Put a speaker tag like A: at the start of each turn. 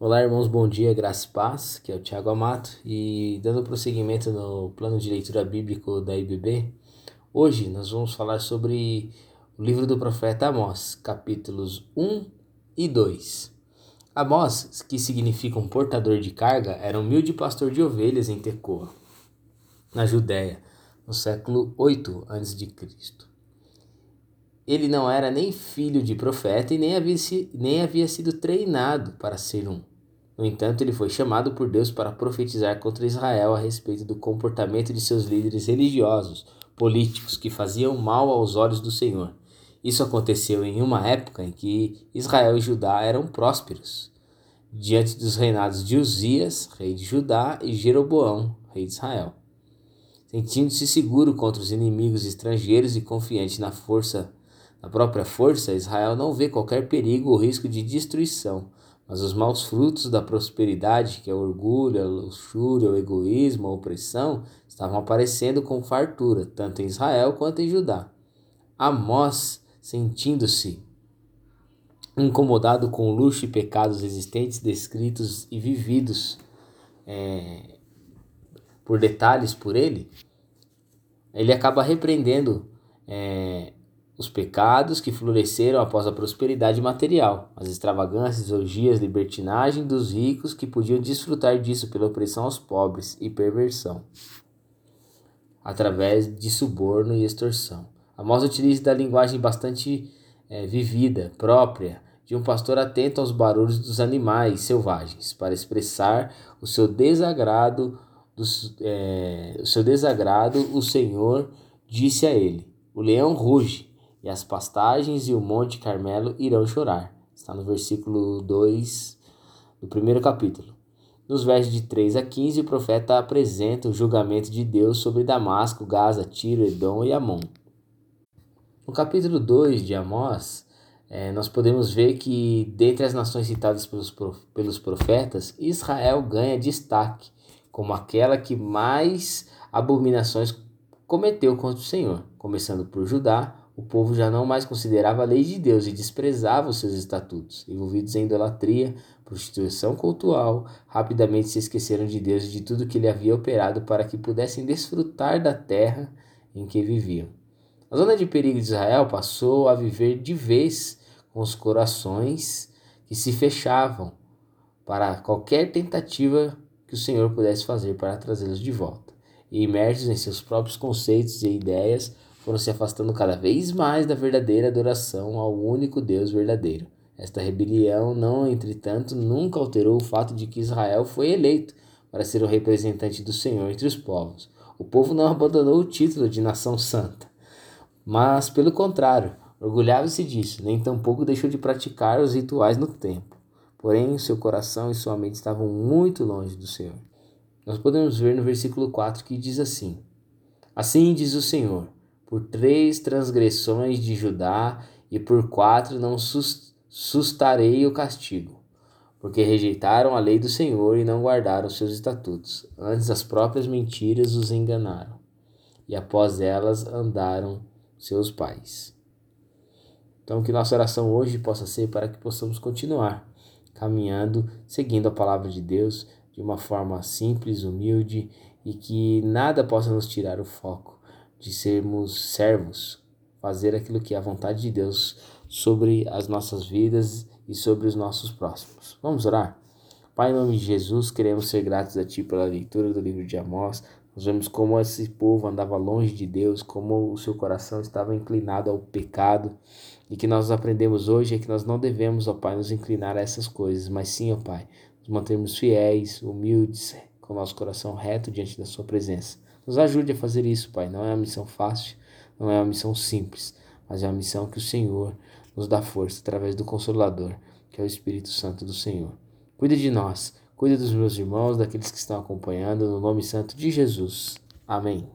A: Olá, irmãos, bom dia, graça e paz, que é o Tiago Amato, e dando prosseguimento no plano de leitura bíblico da IBB, hoje nós vamos falar sobre o livro do profeta Amós, capítulos 1 e 2. Amós, que significa um portador de carga, era um humilde pastor de ovelhas em Tecoa, na Judéia, no século 8 a.C. Ele não era nem filho de profeta e nem havia, nem havia sido treinado para ser um. No entanto, ele foi chamado por Deus para profetizar contra Israel a respeito do comportamento de seus líderes religiosos, políticos, que faziam mal aos olhos do Senhor. Isso aconteceu em uma época em que Israel e Judá eram prósperos, diante dos reinados de Uzias, rei de Judá, e Jeroboão, rei de Israel. Sentindo-se seguro contra os inimigos estrangeiros e confiante na força na própria força, Israel não vê qualquer perigo ou risco de destruição, mas os maus frutos da prosperidade, que é o orgulho, a luxúria, o egoísmo, a opressão, estavam aparecendo com fartura, tanto em Israel quanto em Judá. Amós, sentindo-se incomodado com o luxo e pecados existentes, descritos e vividos é, por detalhes por ele, ele acaba repreendendo é, os pecados que floresceram após a prosperidade material, as extravagâncias, orgias, libertinagem dos ricos que podiam desfrutar disso pela opressão aos pobres e perversão, através de suborno e extorsão. Amós utiliza da linguagem bastante é, vivida, própria, de um pastor atento aos barulhos dos animais selvagens, para expressar o seu desagrado, dos, é, o seu desagrado, o Senhor disse a ele: O leão ruge, e as pastagens e o monte Carmelo irão chorar. Está no versículo 2 do primeiro capítulo. Nos versos de 3 a 15, o profeta apresenta o julgamento de Deus sobre Damasco, Gaza, Tiro, Edom e Amon. No capítulo 2 de Amós, é, nós podemos ver que, dentre as nações citadas pelos, pelos profetas, Israel ganha destaque como aquela que mais abominações cometeu contra o Senhor, começando por Judá, o povo já não mais considerava a lei de Deus e desprezava os seus estatutos. Envolvidos em idolatria, prostituição cultural, rapidamente se esqueceram de Deus e de tudo que ele havia operado para que pudessem desfrutar da terra em que viviam. A zona de perigo de Israel passou a viver de vez com os corações que se fechavam para qualquer tentativa que o Senhor pudesse fazer para trazê-los de volta. E imersos em seus próprios conceitos e ideias, foram se afastando cada vez mais da verdadeira adoração ao único Deus verdadeiro. Esta rebelião, não, entretanto, nunca alterou o fato de que Israel foi eleito para ser o representante do Senhor entre os povos. O povo não abandonou o título de nação santa, mas, pelo contrário, orgulhava-se disso, nem tampouco deixou de praticar os rituais no templo. Porém, seu coração e sua mente estavam muito longe do Senhor. Nós podemos ver no versículo 4 que diz assim: Assim diz o Senhor por três transgressões de Judá e por quatro não sustarei o castigo, porque rejeitaram a lei do Senhor e não guardaram seus estatutos. Antes as próprias mentiras os enganaram, e após elas andaram seus pais. Então, que nossa oração hoje possa ser para que possamos continuar caminhando, seguindo a palavra de Deus de uma forma simples, humilde e que nada possa nos tirar o foco de sermos servos, fazer aquilo que é a vontade de Deus sobre as nossas vidas e sobre os nossos próximos. Vamos orar? Pai, em nome de Jesus, queremos ser gratos a Ti pela leitura do livro de Amós. Nós vemos como esse povo andava longe de Deus, como o seu coração estava inclinado ao pecado. E que nós aprendemos hoje é que nós não devemos, ó Pai, nos inclinar a essas coisas, mas sim, ó Pai, nos mantermos fiéis, humildes, com o nosso coração reto diante da Sua presença. Nos ajude a fazer isso, Pai. Não é uma missão fácil, não é uma missão simples, mas é uma missão que o Senhor nos dá força através do Consolador, que é o Espírito Santo do Senhor. Cuide de nós, cuide dos meus irmãos, daqueles que estão acompanhando, no nome santo de Jesus. Amém.